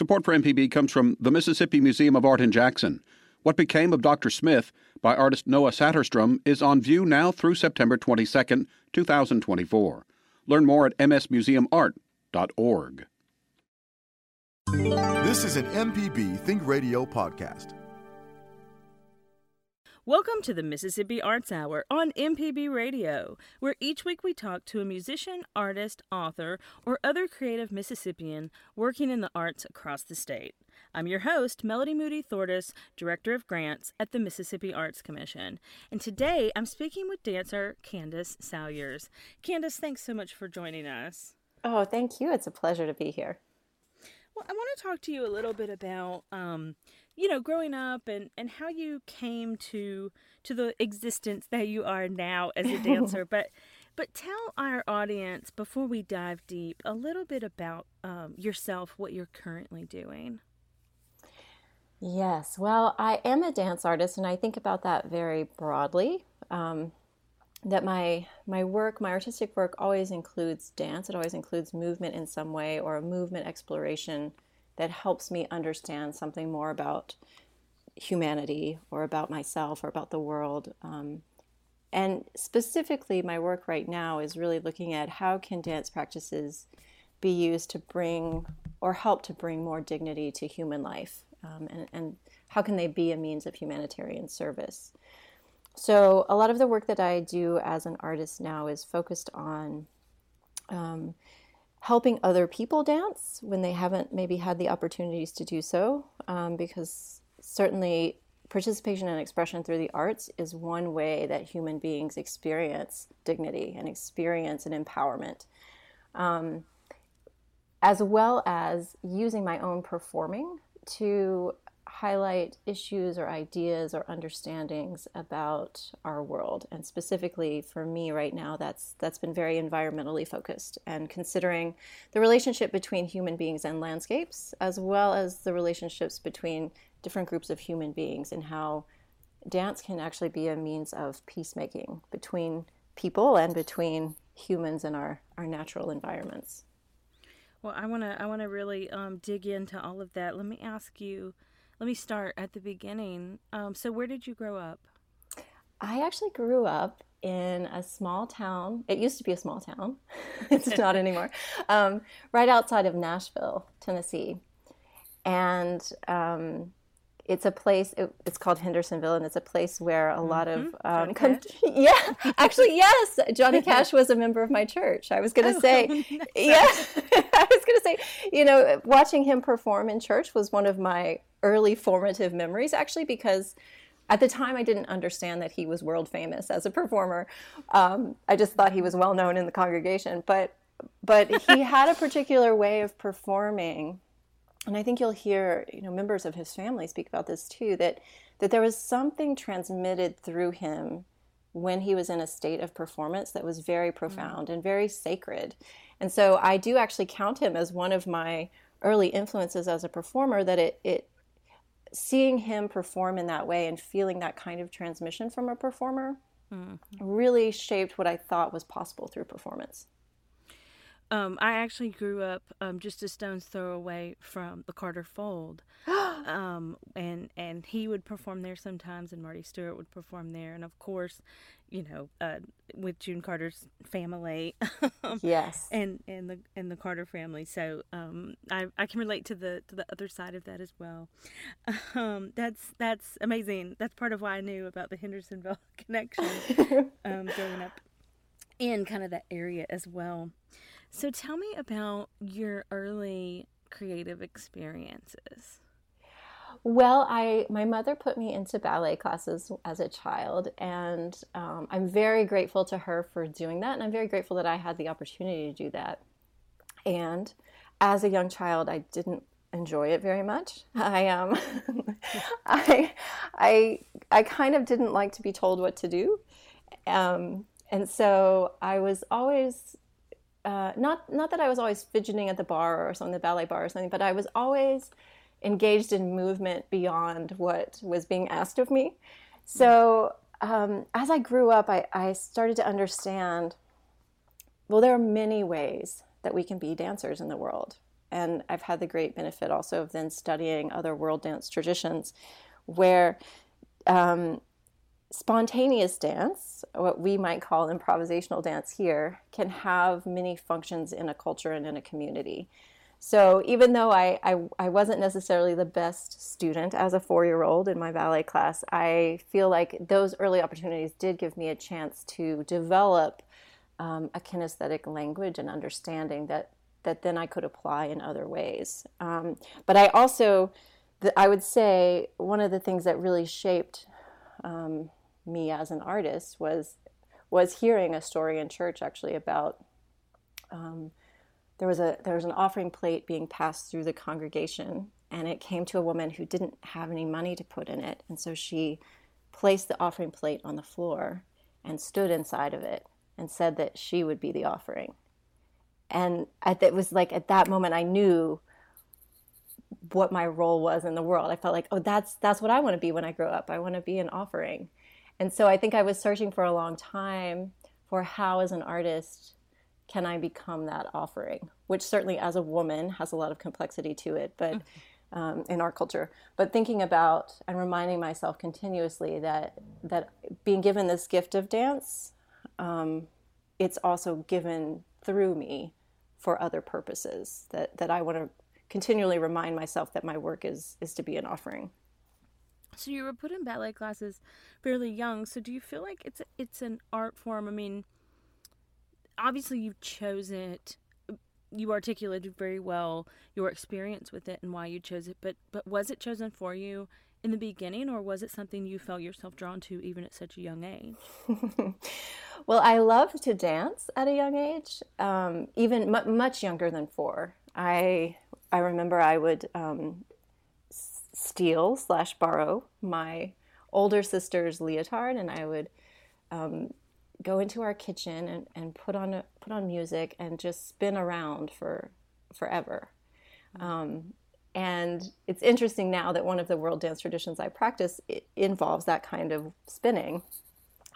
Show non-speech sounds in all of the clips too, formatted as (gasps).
Support for MPB comes from the Mississippi Museum of Art in Jackson. What Became of Dr. Smith by artist Noah Saterstrom is on view now through September 22, 2024. Learn more at msmuseumart.org. This is an MPB Think Radio podcast. Welcome to the Mississippi Arts Hour on MPB Radio, where each week we talk to a musician, artist, author, or other creative Mississippian working in the arts across the state. I'm your host, Melody Moody Thortis, Director of Grants at the Mississippi Arts Commission. And today I'm speaking with dancer Candace Salyers. Candace, thanks so much for joining us. Oh, thank you. It's a pleasure to be here. Well, I want to talk to you a little bit about, um, you know, growing up and, and how you came to to the existence that you are now as a (laughs) dancer. but but tell our audience before we dive deep a little bit about um, yourself, what you're currently doing. Yes, well, I am a dance artist, and I think about that very broadly. Um, that my my work, my artistic work, always includes dance. It always includes movement in some way, or a movement exploration that helps me understand something more about humanity, or about myself, or about the world. Um, and specifically, my work right now is really looking at how can dance practices be used to bring or help to bring more dignity to human life um, and, and how can they be a means of humanitarian service. So, a lot of the work that I do as an artist now is focused on um, helping other people dance when they haven't maybe had the opportunities to do so, um, because certainly participation and expression through the arts is one way that human beings experience dignity and experience and empowerment. Um, as well as using my own performing to highlight issues or ideas or understandings about our world and specifically for me right now that's that's been very environmentally focused and considering the relationship between human beings and landscapes as well as the relationships between different groups of human beings and how dance can actually be a means of peacemaking between people and between humans and our, our natural environments well, I want to I want to really um, dig into all of that. Let me ask you. Let me start at the beginning. Um, so, where did you grow up? I actually grew up in a small town. It used to be a small town. (laughs) it's (laughs) not anymore. Um, right outside of Nashville, Tennessee, and um, it's a place it, it's called hendersonville and it's a place where a lot of mm-hmm. um, con- (laughs) yeah actually yes johnny cash was a member of my church i was going to oh, say yeah i was going to say you know watching him perform in church was one of my early formative memories actually because at the time i didn't understand that he was world famous as a performer um, i just thought he was well known in the congregation but but he (laughs) had a particular way of performing and I think you'll hear, you know, members of his family speak about this too, that that there was something transmitted through him when he was in a state of performance that was very profound mm-hmm. and very sacred. And so I do actually count him as one of my early influences as a performer that it, it seeing him perform in that way and feeling that kind of transmission from a performer mm-hmm. really shaped what I thought was possible through performance. Um, I actually grew up um, just a stone's throw away from the Carter Fold, (gasps) um, and and he would perform there sometimes, and Marty Stuart would perform there, and of course, you know, uh, with June Carter's family, (laughs) yes, and and the and the Carter family. So um, I I can relate to the to the other side of that as well. (laughs) Um, that's that's amazing. That's part of why I knew about the Hendersonville (laughs) connection um, growing up in kind of that area as well. So tell me about your early creative experiences. Well, I my mother put me into ballet classes as a child, and um, I'm very grateful to her for doing that, and I'm very grateful that I had the opportunity to do that. And as a young child, I didn't enjoy it very much. (laughs) I um, (laughs) I I I kind of didn't like to be told what to do, um, and so I was always uh, not not that I was always fidgeting at the bar or something, the ballet bar or something, but I was always engaged in movement beyond what was being asked of me. So um, as I grew up, I, I started to understand. Well, there are many ways that we can be dancers in the world. And I've had the great benefit also of then studying other world dance traditions where um, spontaneous dance, what we might call improvisational dance here, can have many functions in a culture and in a community. So even though I, I, I wasn't necessarily the best student as a four year old in my ballet class, I feel like those early opportunities did give me a chance to develop um, a kinesthetic language and understanding that, that then I could apply in other ways. Um, but I also, I would say, one of the things that really shaped um, me as an artist was was hearing a story in church actually about um, there was a there was an offering plate being passed through the congregation and it came to a woman who didn't have any money to put in it and so she placed the offering plate on the floor and stood inside of it and said that she would be the offering. And it was like at that moment i knew what my role was in the world. I felt like oh that's that's what i want to be when i grow up. I want to be an offering and so i think i was searching for a long time for how as an artist can I become that offering? Which certainly, as a woman, has a lot of complexity to it, but mm-hmm. um, in our culture. But thinking about and reminding myself continuously that that being given this gift of dance, um, it's also given through me for other purposes. That that I want to continually remind myself that my work is is to be an offering. So you were put in ballet classes fairly young. So do you feel like it's it's an art form? I mean obviously you've chosen it you articulated very well your experience with it and why you chose it but but was it chosen for you in the beginning or was it something you felt yourself drawn to even at such a young age (laughs) well i love to dance at a young age um, even m- much younger than four i i remember i would um, steal slash borrow my older sister's leotard and i would um, go into our kitchen and, and put on put on music and just spin around for forever. Um, and it's interesting now that one of the world dance traditions I practice involves that kind of spinning.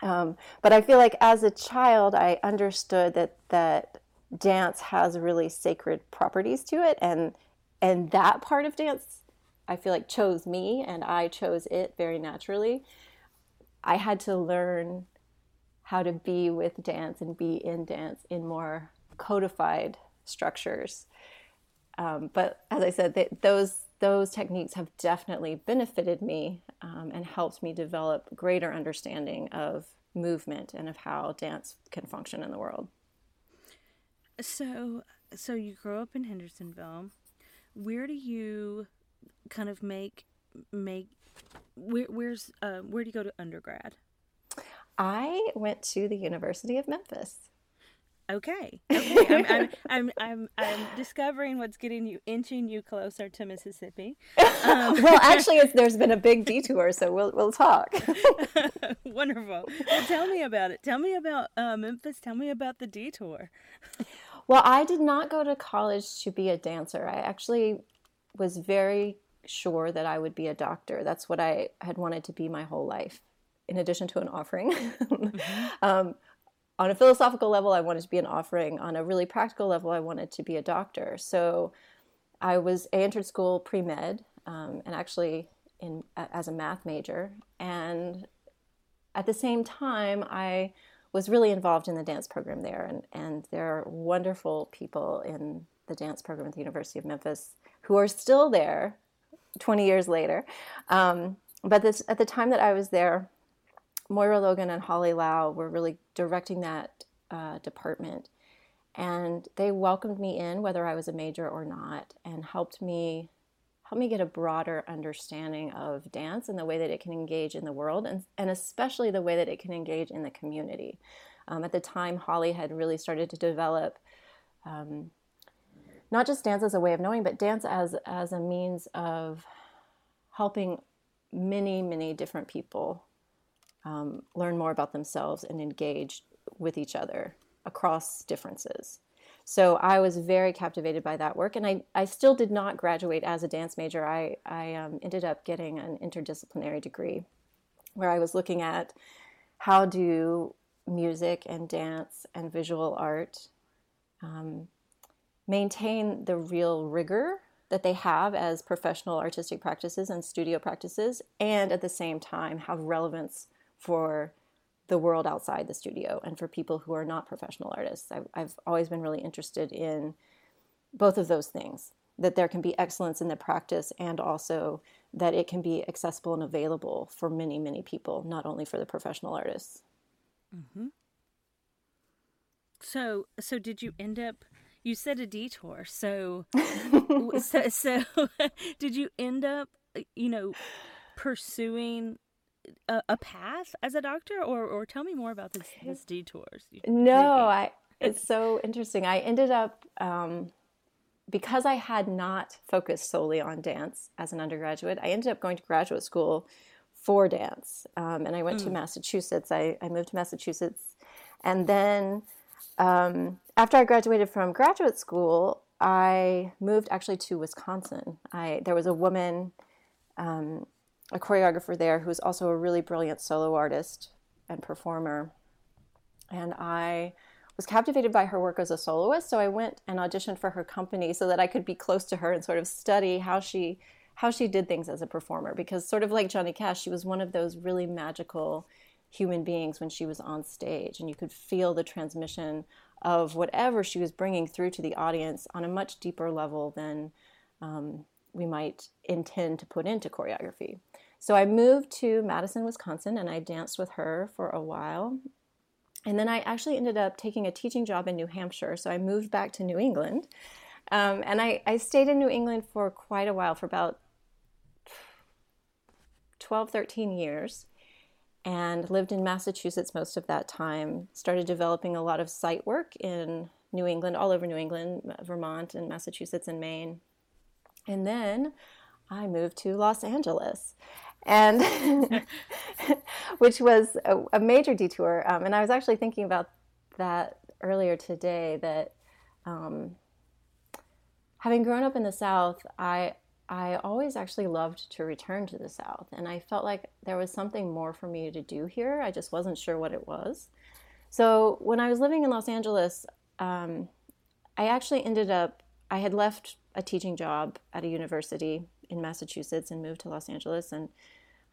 Um, but I feel like as a child, I understood that that dance has really sacred properties to it, and and that part of dance, I feel like chose me, and I chose it very naturally. I had to learn how to be with dance and be in dance in more codified structures. Um, but as I said, they, those those techniques have definitely benefited me um, and helped me develop greater understanding of movement and of how dance can function in the world. So, so you grow up in Hendersonville. Where do you kind of make make where, where's uh, where do you go to undergrad? I went to the University of Memphis. Okay. (laughs) Okay. I'm, I'm, I'm, I'm, I'm, discovering what's getting you, inching you closer to Mississippi. (laughs) Um, well, (laughs) actually, there's been a big detour, so we'll, we'll talk. Wonderful. Well, tell me about it. Tell me about uh, Memphis. Tell me about the detour. well, I did not go to college to be a dancer. I actually was very sure that I would be a doctor. That's what I had wanted to be my whole life in addition to an offering. mm-hmm. (laughs) um, on a philosophical level, I wanted to be an offering. On a really practical level, I wanted to be a doctor. So I was I entered school pre med um, and actually in as a math major. And at the same time, I was really involved in the dance program there, and and there are wonderful people in the dance program at the University of Memphis who are still there, 20 years later. Um, but this, at the time that I was there, Moira Logan and Holly Lau were really directing that uh, department. And they welcomed me in, whether I was a major or not, and helped me help me get a broader understanding of dance and the way that it can engage in the world, and, and especially the way that it can engage in the community. Um, at the time, Holly had really started to develop um, not just dance as a way of knowing, but dance as as a means of helping many, many different people um, learn more about themselves and engage with each other across differences. So I was very captivated by that work, and I, I still did not graduate as a dance major. I, I um, ended up getting an interdisciplinary degree where I was looking at how do music and dance and visual art um, maintain the real rigor that they have as professional artistic practices and studio practices, and at the same time have relevance for the world outside the studio and for people who are not professional artists. I've, I've always been really interested in both of those things that there can be excellence in the practice and also that it can be accessible and available for many, many people, not only for the professional artists. Mm-hmm. So, so did you end up? You said a detour. So, (laughs) so, so (laughs) did you end up? You know, pursuing a, a, path as a doctor, or or tell me more about this, this detours. No, I. It's so interesting. I ended up. Um, because I had not focused solely on dance as an undergraduate, I ended up going to graduate school for dance. Um, and I went mm. to Massachusetts. I, I, moved to Massachusetts. And then um, after I graduated from graduate school, I moved actually to Wisconsin. I, there was a woman, um, a choreographer there, who was also a really brilliant solo artist and performer. And I was captivated by her work as a soloist, so I went and auditioned for her company so that I could be close to her and sort of study how she how she did things as a performer because sort of like Johnny Cash, she was one of those really magical human beings when she was on stage and you could feel the transmission of whatever she was bringing through to the audience on a much deeper level than um, we might intend to put into choreography. So I moved to Madison, Wisconsin, and I danced with her for a while. And then I actually ended up taking a teaching job in New Hampshire. So I moved back to New England. Um, and I, I stayed in New England for quite a while, for about 12, 13 years, and lived in Massachusetts most of that time. Started developing a lot of site work in New England, all over New England, Vermont, and Massachusetts and Maine. And then I moved to Los Angeles and (laughs) which was a, a major detour. Um, and I was actually thinking about that earlier today. That um, having grown up in the South, I I always actually loved to return to the South, and I felt like there was something more for me to do here. I just wasn't sure what it was. So when I was living in Los Angeles, um, I actually ended up. I had left a teaching job at a university in Massachusetts and moved to Los Angeles. And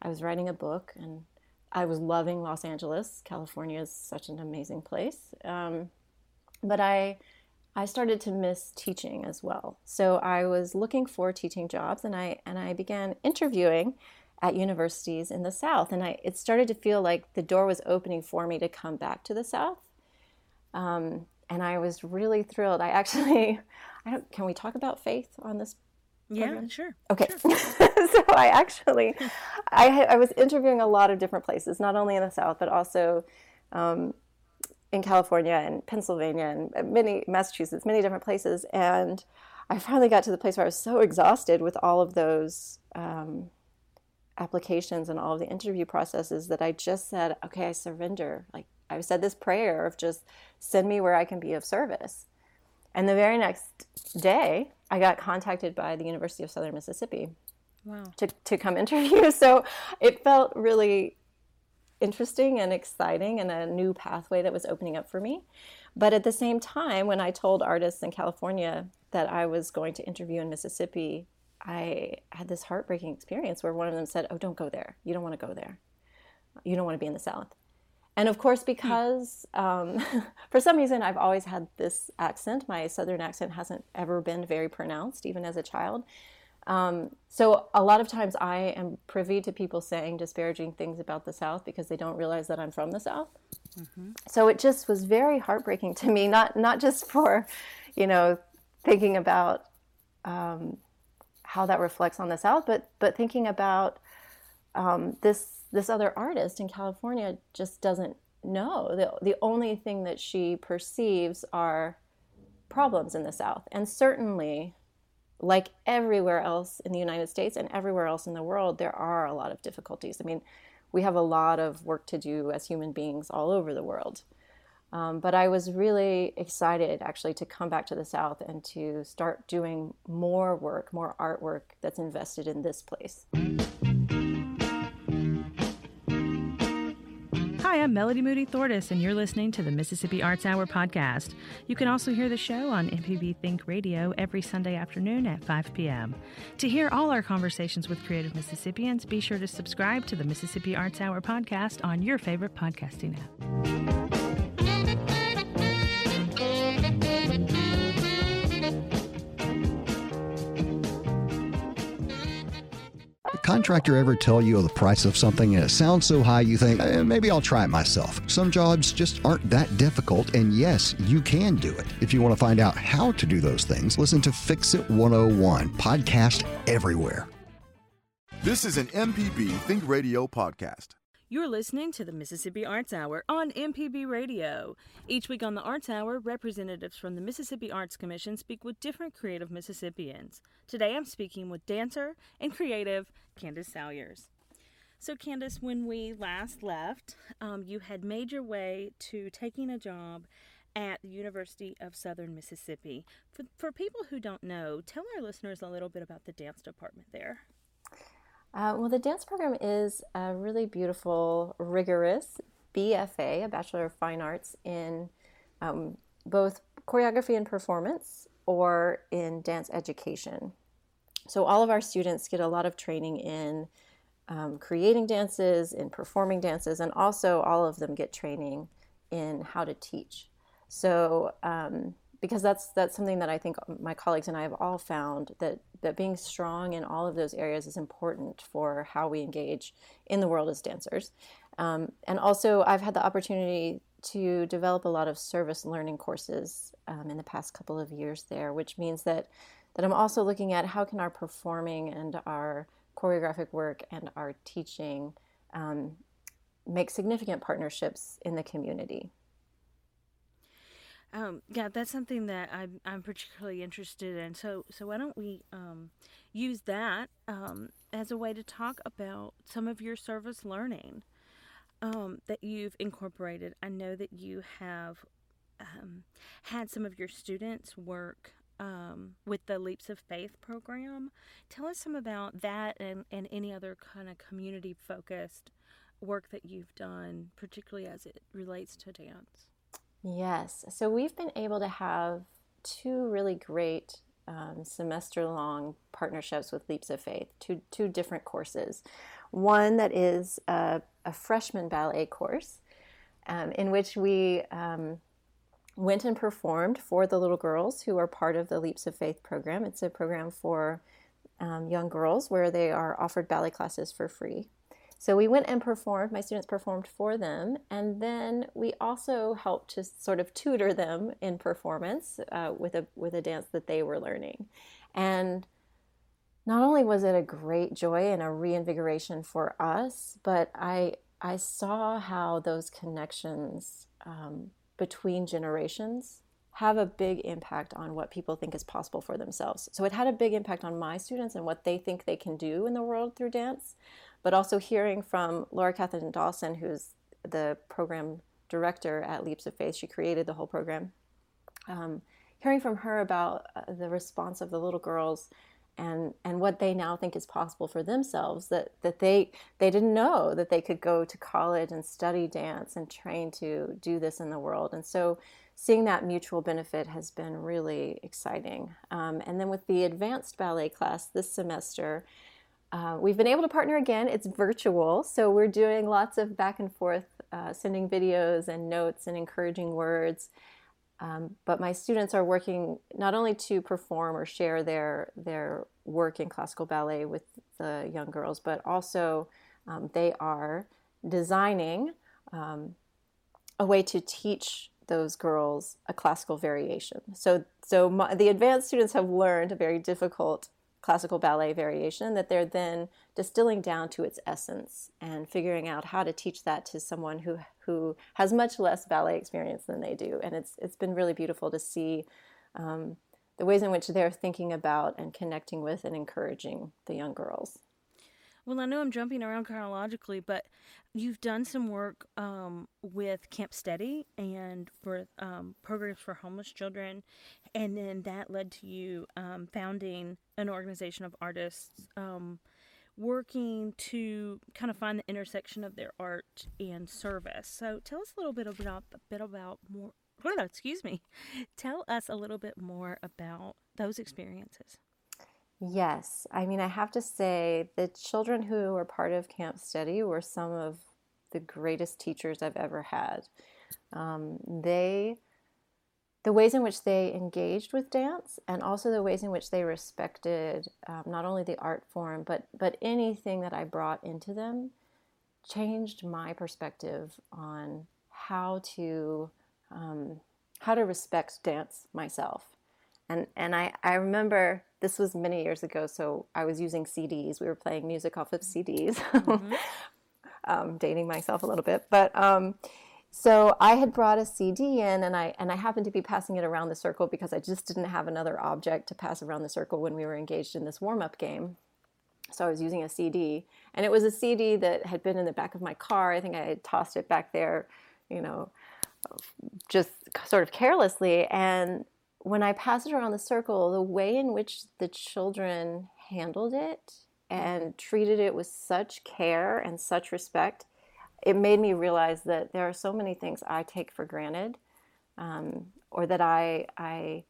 I was writing a book and I was loving Los Angeles. California is such an amazing place. Um, but I, I started to miss teaching as well. So I was looking for teaching jobs and I, and I began interviewing at universities in the South. And I, it started to feel like the door was opening for me to come back to the South. Um, and I was really thrilled. I actually, (laughs) I don't, can we talk about faith on this yeah, sure. Okay. Sure. (laughs) so I actually, I, I was interviewing a lot of different places, not only in the South, but also um, in California and Pennsylvania and many, Massachusetts, many different places. And I finally got to the place where I was so exhausted with all of those um, applications and all of the interview processes that I just said, okay, I surrender. Like I said this prayer of just send me where I can be of service. And the very next day, I got contacted by the University of Southern Mississippi wow. to, to come (laughs) interview. So it felt really interesting and exciting and a new pathway that was opening up for me. But at the same time, when I told artists in California that I was going to interview in Mississippi, I had this heartbreaking experience where one of them said, Oh, don't go there. You don't want to go there. You don't want to be in the South. And of course, because um, (laughs) for some reason I've always had this accent, my Southern accent hasn't ever been very pronounced, even as a child. Um, so a lot of times I am privy to people saying disparaging things about the South because they don't realize that I'm from the South. Mm-hmm. So it just was very heartbreaking to me, not not just for, you know, thinking about um, how that reflects on the South, but but thinking about um, this this other artist in California just doesn't know. The, the only thing that she perceives are problems in the South. And certainly, like everywhere else in the United States and everywhere else in the world, there are a lot of difficulties. I mean, we have a lot of work to do as human beings all over the world. Um, but I was really excited actually to come back to the South and to start doing more work, more artwork that's invested in this place. I'm Melody Moody Thortis, and you're listening to the Mississippi Arts Hour podcast. You can also hear the show on MPB Think Radio every Sunday afternoon at 5 p.m. To hear all our conversations with creative Mississippians, be sure to subscribe to the Mississippi Arts Hour podcast on your favorite podcasting app. Contractor ever tell you the price of something and it sounds so high you think, eh, maybe I'll try it myself? Some jobs just aren't that difficult, and yes, you can do it. If you want to find out how to do those things, listen to Fix It 101, podcast everywhere. This is an MPB Think Radio podcast. You're listening to the Mississippi Arts Hour on MPB Radio. Each week on the Arts Hour, representatives from the Mississippi Arts Commission speak with different creative Mississippians. Today I'm speaking with dancer and creative Candace Salyers. So, Candace, when we last left, um, you had made your way to taking a job at the University of Southern Mississippi. For, for people who don't know, tell our listeners a little bit about the dance department there. Uh, well, the dance program is a really beautiful, rigorous BFA, a Bachelor of Fine Arts, in um, both choreography and performance or in dance education. So, all of our students get a lot of training in um, creating dances, in performing dances, and also all of them get training in how to teach. So, um, because that's that's something that I think my colleagues and I have all found that that being strong in all of those areas is important for how we engage in the world as dancers. Um, and also, I've had the opportunity to develop a lot of service learning courses um, in the past couple of years there, which means that that I'm also looking at how can our performing and our choreographic work and our teaching um, make significant partnerships in the community. Um, yeah, that's something that I'm, I'm particularly interested in. So, so why don't we um, use that um, as a way to talk about some of your service learning um, that you've incorporated? I know that you have um, had some of your students work um, with the Leaps of Faith program. Tell us some about that and, and any other kind of community focused work that you've done, particularly as it relates to dance. Yes. So we've been able to have two really great um, semester long partnerships with Leaps of Faith, two, two different courses. One that is a, a freshman ballet course um, in which we um, went and performed for the little girls who are part of the Leaps of Faith program. It's a program for um, young girls where they are offered ballet classes for free. So we went and performed, my students performed for them, and then we also helped to sort of tutor them in performance uh, with, a, with a dance that they were learning. And not only was it a great joy and a reinvigoration for us, but I, I saw how those connections um, between generations have a big impact on what people think is possible for themselves. So it had a big impact on my students and what they think they can do in the world through dance but also hearing from Laura Catherine Dawson, who's the program director at Leaps of Faith. She created the whole program. Um, hearing from her about uh, the response of the little girls and and what they now think is possible for themselves that that they they didn't know that they could go to college and study dance and train to do this in the world and so seeing that mutual benefit has been really exciting um, and then with the advanced ballet class this semester uh, we've been able to partner again. It's virtual, so we're doing lots of back and forth, uh, sending videos and notes and encouraging words. Um, but my students are working not only to perform or share their their work in classical ballet with the young girls, but also um, they are designing um, a way to teach those girls a classical variation. So, so my, the advanced students have learned a very difficult classical ballet variation that they're then distilling down to its essence and figuring out how to teach that to someone who who has much less ballet experience than they do. And it's it's been really beautiful to see um, the ways in which they're thinking about and connecting with and encouraging the young girls well, I know I'm jumping around chronologically, but you've done some work um, with Camp Steady and for um, programs for homeless children, and then that led to you um, founding an organization of artists um, working to kind of find the intersection of their art and service. So tell us a little bit about a bit about more. (laughs) Excuse me. Tell us a little bit more about those experiences. Yes, I mean I have to say the children who were part of Camp Steady were some of the greatest teachers I've ever had. Um, they the ways in which they engaged with dance and also the ways in which they respected um, not only the art form but but anything that I brought into them changed my perspective on how to um, how to respect dance myself and and I, I remember this was many years ago so I was using CDs we were playing music off of CDs (laughs) mm-hmm. um, dating myself a little bit but um, so I had brought a CD in and I and I happened to be passing it around the circle because I just didn't have another object to pass around the circle when we were engaged in this warm-up game. So I was using a CD and it was a CD that had been in the back of my car. I think I had tossed it back there, you know, just sort of carelessly and when I passed it around the circle, the way in which the children handled it and treated it with such care and such respect it made me realize that there are so many things I take for granted um, or that I, I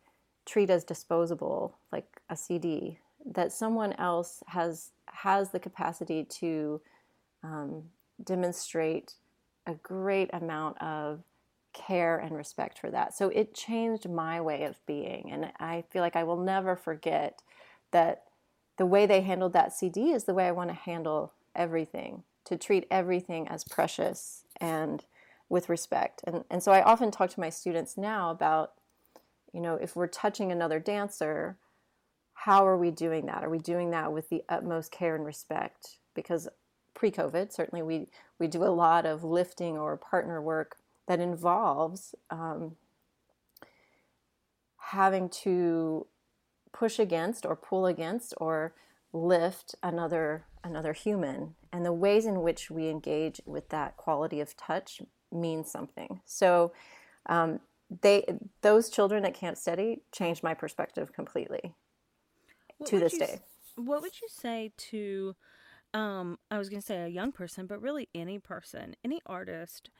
treat as disposable, like a CD, that someone else has, has the capacity to um, demonstrate a great amount of care and respect for that. So it changed my way of being. And I feel like I will never forget that the way they handled that CD is the way I want to handle everything to treat everything as precious and with respect. And, and so I often talk to my students now about, you know, if we're touching another dancer, how are we doing that? Are we doing that with the utmost care and respect? Because pre-COVID, certainly we, we do a lot of lifting or partner work that involves um, having to push against or pull against or lift another another human. And the ways in which we engage with that quality of touch means something. So um, they those children at camp steady changed my perspective completely what to this you, day. what would you say to um, i was going to say a young person but really any person any artist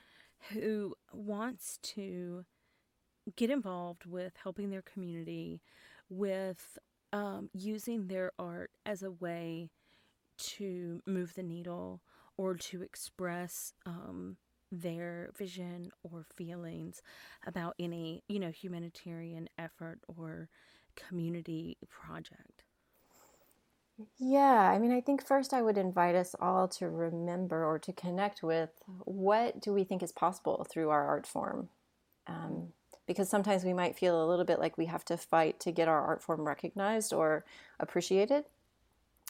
who wants to get involved with helping their community with um, using their art as a way to move the needle or to express um, their vision or feelings about any, you know, humanitarian effort or community project? Yeah, I mean, I think first I would invite us all to remember or to connect with what do we think is possible through our art form. Um, because sometimes we might feel a little bit like we have to fight to get our art form recognized or appreciated.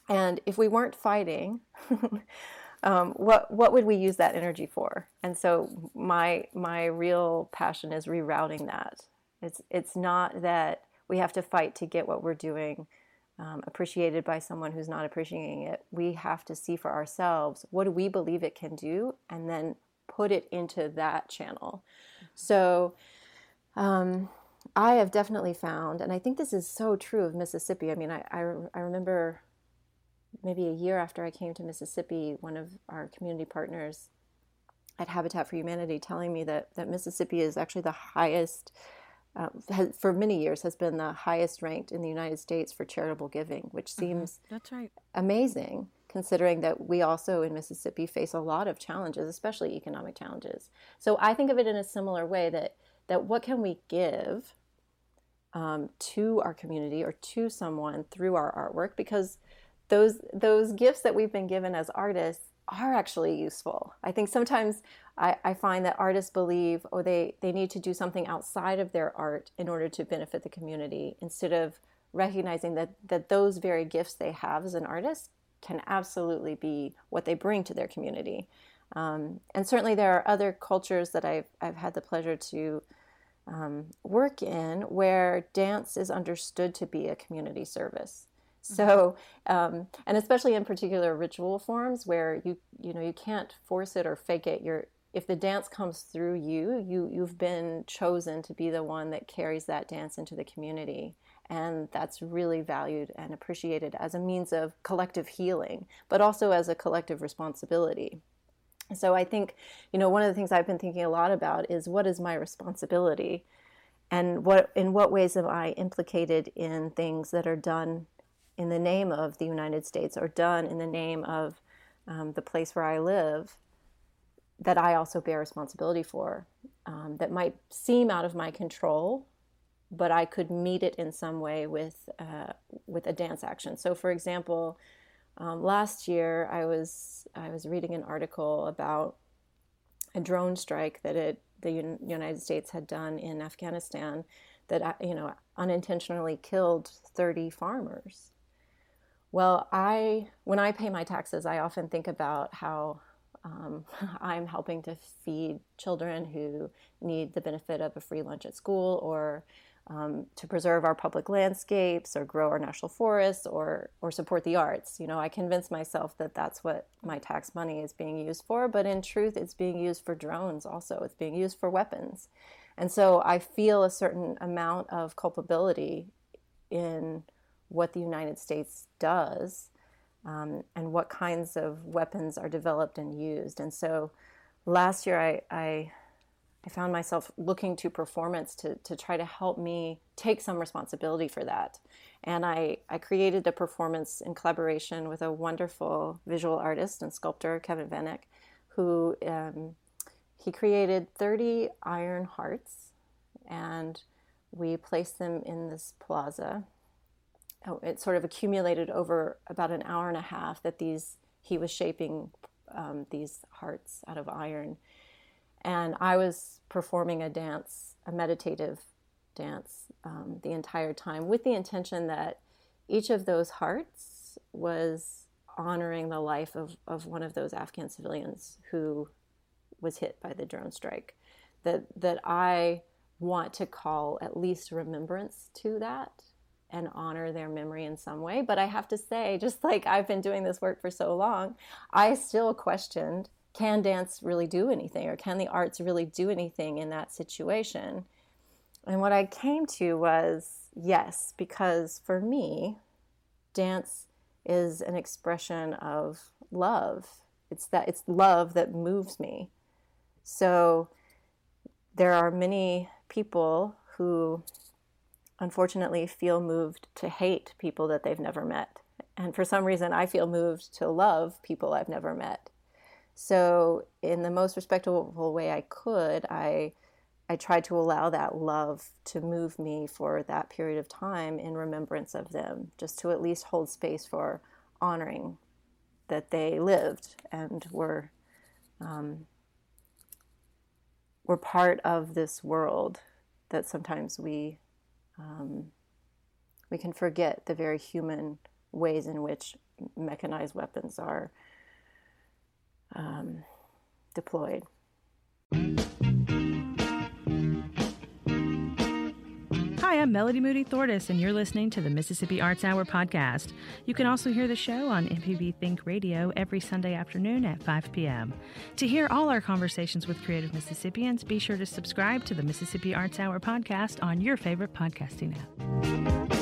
And if we weren't fighting, (laughs) um, what what would we use that energy for? And so my my real passion is rerouting that. It's it's not that we have to fight to get what we're doing um, appreciated by someone who's not appreciating it. We have to see for ourselves what do we believe it can do, and then put it into that channel. So um, I have definitely found, and I think this is so true of Mississippi. I mean, I, I, I, remember maybe a year after I came to Mississippi, one of our community partners at Habitat for Humanity telling me that, that Mississippi is actually the highest, uh, has, for many years, has been the highest ranked in the United States for charitable giving, which mm-hmm. seems mm-hmm. that's right amazing considering that we also in Mississippi face a lot of challenges, especially economic challenges. So I think of it in a similar way that that what can we give um, to our community or to someone through our artwork because those those gifts that we've been given as artists are actually useful. I think sometimes I, I, find that artists believe oh they, they need to do something outside of their art in order to benefit the community instead of recognizing that, that those very gifts they have as an artist can absolutely be what they bring to their community. Um, and certainly there are other cultures that I've, I've had the pleasure to um, work in where dance is understood to be a community service. Mm-hmm. So, um, and especially in particular ritual forms where you you know you can't force it or fake it. You're if the dance comes through you, you you've been chosen to be the one that carries that dance into the community, And that's really valued and appreciated as a means of collective healing, but also as a collective responsibility. So I think, you know, one of the things I've been thinking a lot about is what is my responsibility? And what in what ways am I implicated in things that are done in the name of the United States or done in the name of um, the place where I live that I also bear responsibility for um, that might seem out of my control, but I could meet it in some way with uh, with a dance action. So, for example, um, last year I was I was reading an article about a drone strike that it, the United States had done in Afghanistan that uh, you know unintentionally killed 30 farmers. Well, I when I pay my taxes, I often think about how um, (laughs) I'm helping to feed children who need the benefit of a free lunch at school or um, to preserve our public landscapes or grow our national forests or, or support the arts. You know, I convince myself that that's what my tax money is being used for, but in truth, it's being used for drones also. It's being used for weapons. And so I feel a certain amount of culpability in what the United States does um, and what kinds of weapons are developed and used. And so last year I, I, I found myself looking to performance to, to try to help me take some responsibility for that. And I, I created a performance in collaboration with a wonderful visual artist and sculptor, Kevin Vanek, who um, he created 30 iron hearts and we placed them in this plaza it sort of accumulated over about an hour and a half that these he was shaping um, these hearts out of iron. And i was performing a dance a meditative dance um, the entire time with the intention that each of those hearts was honoring the life of, of one of those afghan civilians who was hit by the drone strike. That that i want to call at least remembrance to that and honor their memory in some way. But I have to say, (laughs) just like I've been doing this work for so long, I still questioned can dance really do anything or can the arts really do anything in that situation? And what I came to was yes, because for me, dance is an expression of love. It's that it's love that moves me. So there are many people who unfortunately feel moved to hate people that they've never met. And for some reason, I feel moved to love people I've never met. So, in the most respectful way I could, I I tried to allow that love to move me for that period of time in remembrance of them, just to at least hold space for honoring that they lived and were um, were part of this world that sometimes we um, we can forget the very human ways in which mechanized weapons are um, deployed. I'm Melody Moody Thortis, and you're listening to the Mississippi Arts Hour podcast. You can also hear the show on MPB Think Radio every Sunday afternoon at 5 p.m. To hear all our conversations with creative Mississippians, be sure to subscribe to the Mississippi Arts Hour podcast on your favorite podcasting app.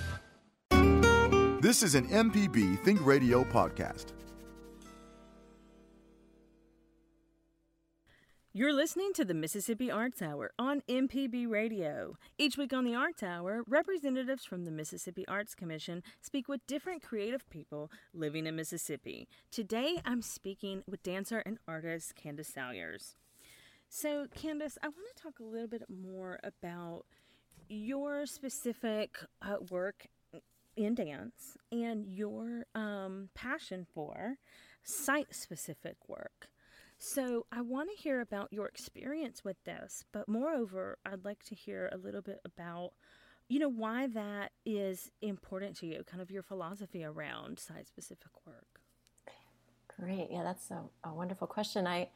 This is an MPB Think Radio podcast. You're listening to the Mississippi Arts Hour on MPB Radio. Each week on the Arts Hour, representatives from the Mississippi Arts Commission speak with different creative people living in Mississippi. Today, I'm speaking with dancer and artist Candace Salyers. So, Candace, I want to talk a little bit more about your specific uh, work in dance and your um, passion for site specific work. So I want to hear about your experience with this, but moreover, I'd like to hear a little bit about you know why that is important to you kind of your philosophy around site specific work. Great. Yeah that's a, a, wonderful question. I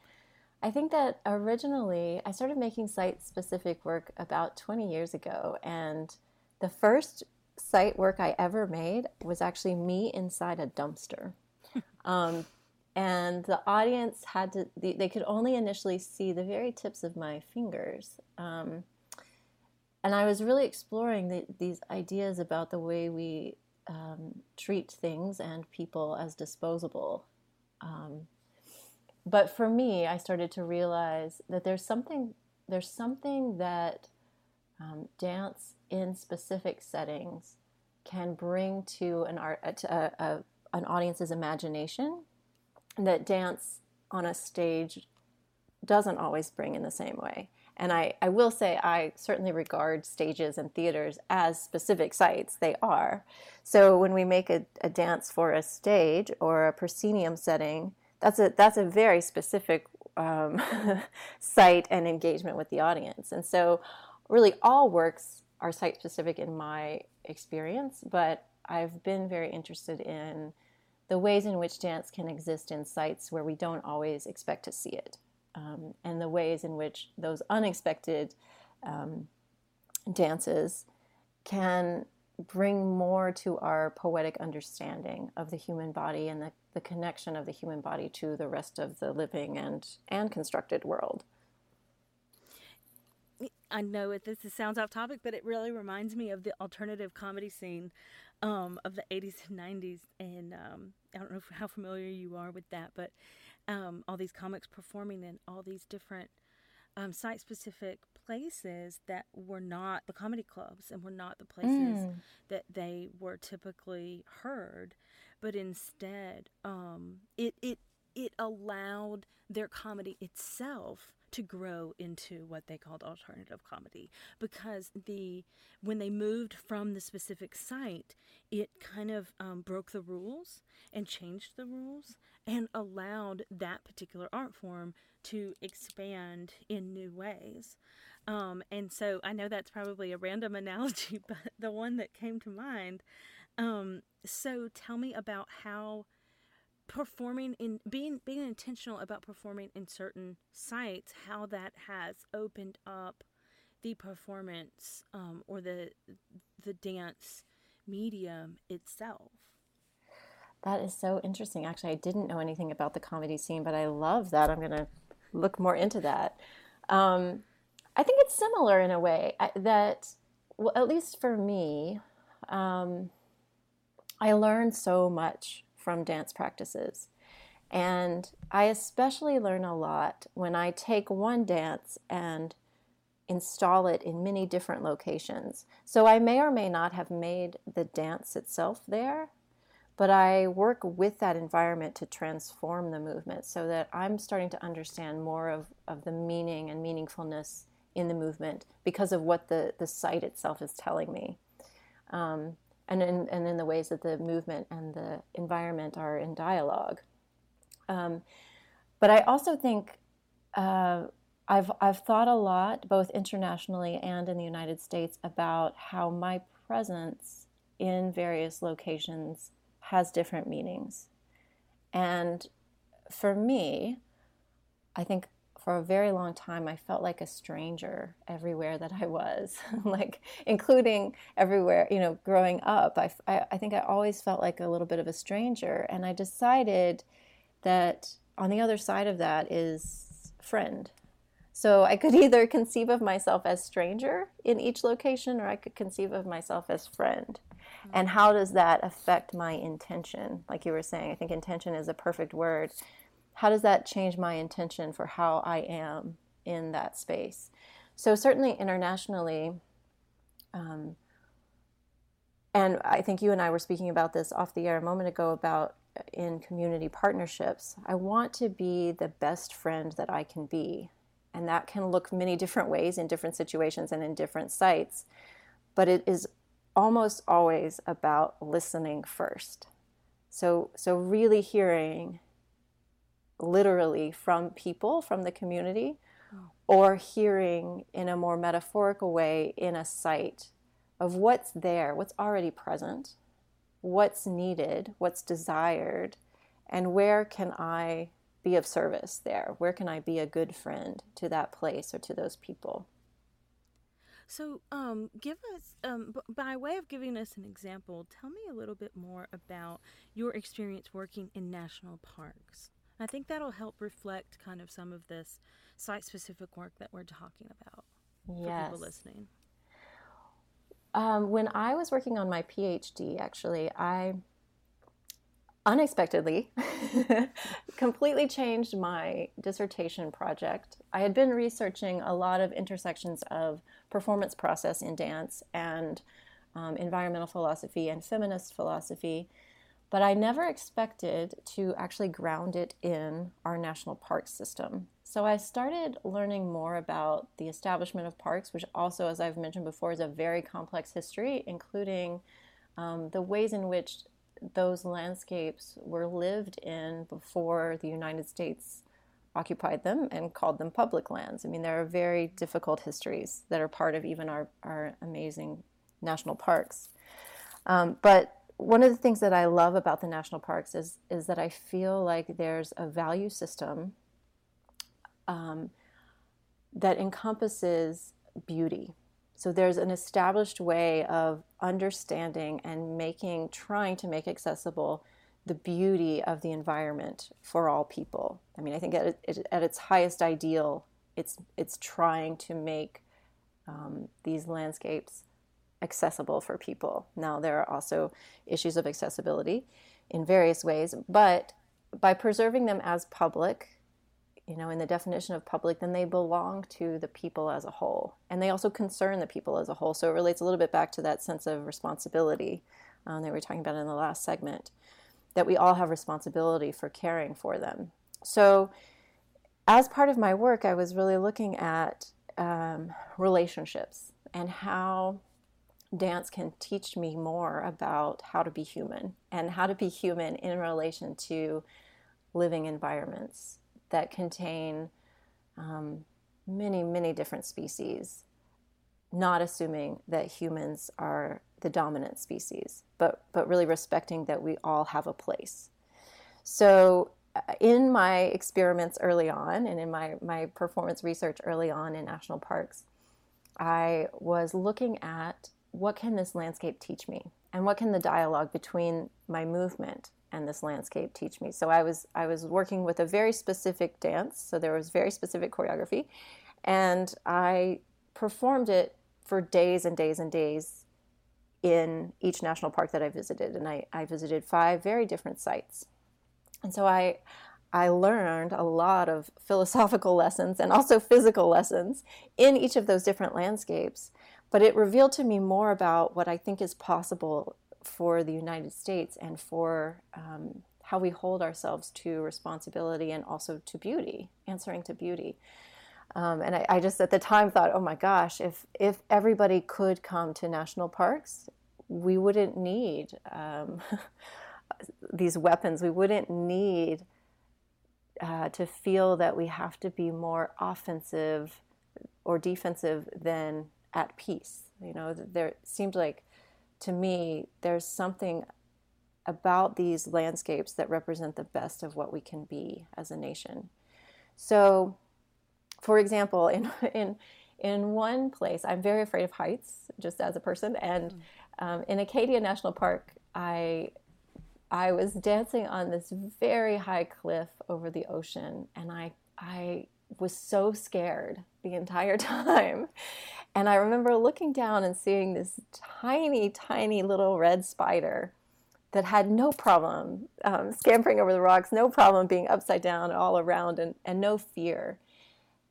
i think that originally i started making site specific work about 20 years ago and the first site work i ever made was actually me inside a dumpster (laughs) um, and the audience had to they could only initially see the very tips of my fingers um, and I was really exploring the, these ideas about the way we um, treat things and people as disposable. Um, but for me, I started to realize that there's something there's something that um, dance in specific settings can bring to an art uh, to a, a, an audience's imagination that dance on a stage doesn't always bring in the same way. And I, I will say, I certainly regard stages and theaters as specific sites. They are. So when we make a, a dance for a stage or a proscenium setting, that's a, that's a very specific um, (laughs) site and engagement with the audience. And so, really, all works are site specific in my experience, but I've been very interested in the ways in which dance can exist in sites where we don't always expect to see it um, and the ways in which those unexpected um, dances can bring more to our poetic understanding of the human body and the, the connection of the human body to the rest of the living and, and constructed world. I know it, this sounds off topic, but it really reminds me of the alternative comedy scene um, of the 80s and 90s. And um, I don't know how familiar you are with that, but um, all these comics performing in all these different um, site specific places that were not the comedy clubs and were not the places mm. that they were typically heard, but instead um, it, it, it allowed their comedy itself to grow into what they called alternative comedy. Because the when they moved from the specific site it kind of um, broke the rules and changed the rules and allowed that particular art form to expand in new ways. Um, and so i know that's probably a random (laughs) analogy but the one that came to mind um, so tell me about how performing in being being intentional about performing in certain sites how that has opened up the performance um, or the the dance medium itself. That is so interesting. Actually i didn't know anything about the comedy scene but i love that. I'm going to look more into that. Um, i think it's similar in a way that well at least for me um, i learned so much from dance practices. And I especially learn a lot when I take one dance and install it in many different locations. So I may or may not have made the dance itself there, but I work with that environment to transform the movement so that I'm starting to understand more of, of the meaning and meaningfulness in the movement because of what the, the site itself is telling me. Um, and in, and in the ways that the movement and the environment are in dialogue. Um, but I also think uh, I've, I've thought a lot, both internationally and in the United States, about how my presence in various locations has different meanings. And for me, I think for a very long time, I felt like a stranger everywhere that I was, (laughs) like including everywhere, you know, growing up. I, I, I, think I always felt like a little bit of a stranger. And I decided that on the other side of that is friend. So I could (laughs) either conceive of myself as stranger in each location or I could conceive of myself as friend. And how does that affect my intention? Like you were saying, I think intention is a perfect word how does that change my intention for how I am in that space? So, certainly internationally, um, and I think you and I were speaking about this off the air a moment ago about uh, in community partnerships. I want to be the best friend that I can be. And that can look many different ways in different situations and in different sites. But it is almost always about listening first. So, so really hearing literally from people, from the community, or hearing in a more metaphorical way in a site of what's there, what's already present, what's needed, what's desired, and where can I be of service there? Where can I be a good friend to that place or to those people? So, um, give us, um, b- by way of giving us an example, tell me a little bit more about your experience working in national parks. I think that'll help reflect kind of some of this site specific work that we're talking about for yes. people listening. Um, when I was working on my PhD, actually, I unexpectedly (laughs) completely changed my dissertation project. I had been researching a lot of intersections of performance process in dance and um, environmental philosophy and feminist philosophy, but I never expected to actually ground it in our national park system. So I started learning more about the establishment of parks, which also, as I've mentioned before, is a very complex history, including um, the ways in which those landscapes were lived in before the United States occupied them and called them public lands. I mean, there are very difficult histories that are part of even our, our amazing national parks. Um, but one of the things that I love about the national parks is, is that I feel like there's a value system um, that encompasses beauty so there's an established way of understanding and making, trying to make accessible the beauty of the environment for all people. I mean, I think at, at its highest ideal, it's it's trying to make um, these landscapes accessible for people. Now there are also issues of accessibility in various ways, but by preserving them as public you know, in the definition of public, then they belong to the people as a whole. And they also concern the people as a whole. So it relates a little bit back to that sense of responsibility um, that we were talking about in the last segment, that we all have responsibility for caring for them. So as part of my work, I was really looking at um, relationships and how dance can teach me more about how to be human and how to be human in relation to living environments that contain um, many, many different species, not assuming that humans are the dominant species, but, but really respecting that we all have a place. So, uh, in my experiments early on and in my, my performance research early on in national parks, I was looking at what can this landscape teach me? And what can the dialogue between my movement and this landscape teach me. So I was I was working with a very specific dance, so there was very specific choreography, and I performed it for days and days and days in each national park that I visited, and I, I visited five very different sites, and so I I learned a lot of (laughs) philosophical lessons and also physical lessons in each of those different landscapes. But it revealed to me more about what I think is possible for the United States and for um, how we hold ourselves to responsibility and also to beauty, answering to beauty. Um, and I, I, just at the time thought, oh my gosh, if if everybody could come to national parks, we wouldn't need um, (laughs) these weapons. We wouldn't need uh, to feel that we have to be more offensive or defensive than at peace. You know, there seemed like to me, there's something about these landscapes that represent the best of what we can be as a nation. So, for example, in (laughs) in in one place, I'm very afraid of heights, just as a person, and um, in Acadia National Park, I I was dancing on this very high cliff over the ocean, and I I was so scared the entire (laughs) time. And I remember looking down and seeing this tiny, tiny little red spider that had no problem um, scampering over the rocks, no problem being upside down all around, and, and no fear.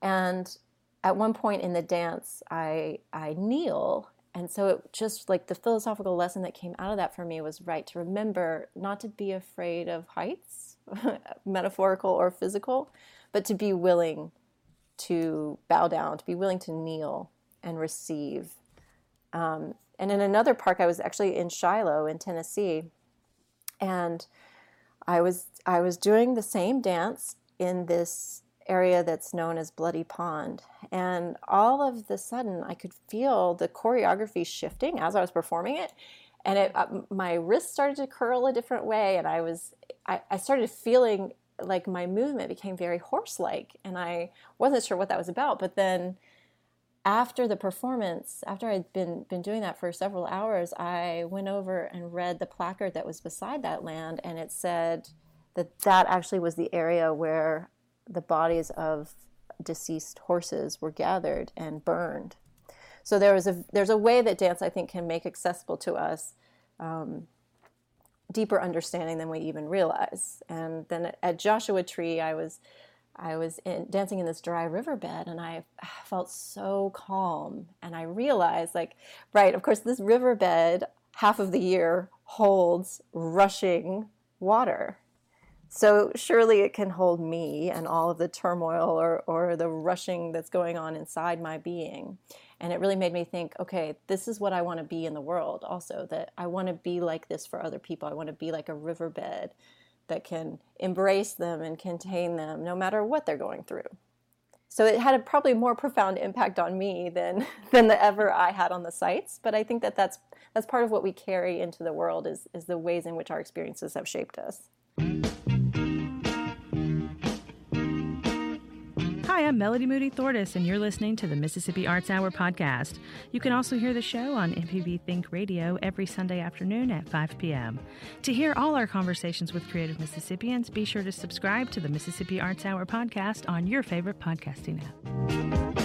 And at one point in the dance, I, I kneel. And so it just like the philosophical lesson that came out of that for me was right to remember not to be afraid of heights, (laughs) metaphorical or physical, but to be willing to bow down, to be willing to kneel and receive. Um, and in another park, I was actually in Shiloh in Tennessee, and I was I was doing the same dance in this area that's known as Bloody Pond. And all of the sudden, I could feel the choreography shifting as I was performing it. And it, uh, my wrist started to curl a different way, and I was, I, I started feeling like my movement became very horse-like, and I wasn't sure what that was about. But then, after the performance, after I'd been been doing that for several hours, I went over and read the placard that was beside that land, and it said that that actually was the area where the bodies of deceased horses were gathered and burned. So there was a there's a way that dance I think can make accessible to us um, deeper understanding than we even realize. And then at Joshua Tree, I was I was in, dancing in this dry riverbed, and I felt so calm. And I realized, like, right, of course, this riverbed half of the year holds rushing water so surely it can hold me and all of the turmoil or, or the rushing that's going on inside my being. And it really made me think, okay, this is what I want to be in the world also, that I want to be like this for other people. I want to be like a riverbed that can embrace them and contain them no matter what they're going through. So it had a probably more profound impact on me than (laughs) than the ever I had on the sites. But I think that that's that's part of what we carry into the world is is the ways in which our experiences have shaped us. Hi, I'm Melody Moody Thortis, and you're listening to the Mississippi Arts Hour podcast. You can also hear the show on MPB Think Radio every Sunday afternoon at 5 p.m. To hear all our conversations with creative Mississippians, be sure to subscribe to the Mississippi Arts Hour podcast on your favorite podcasting app.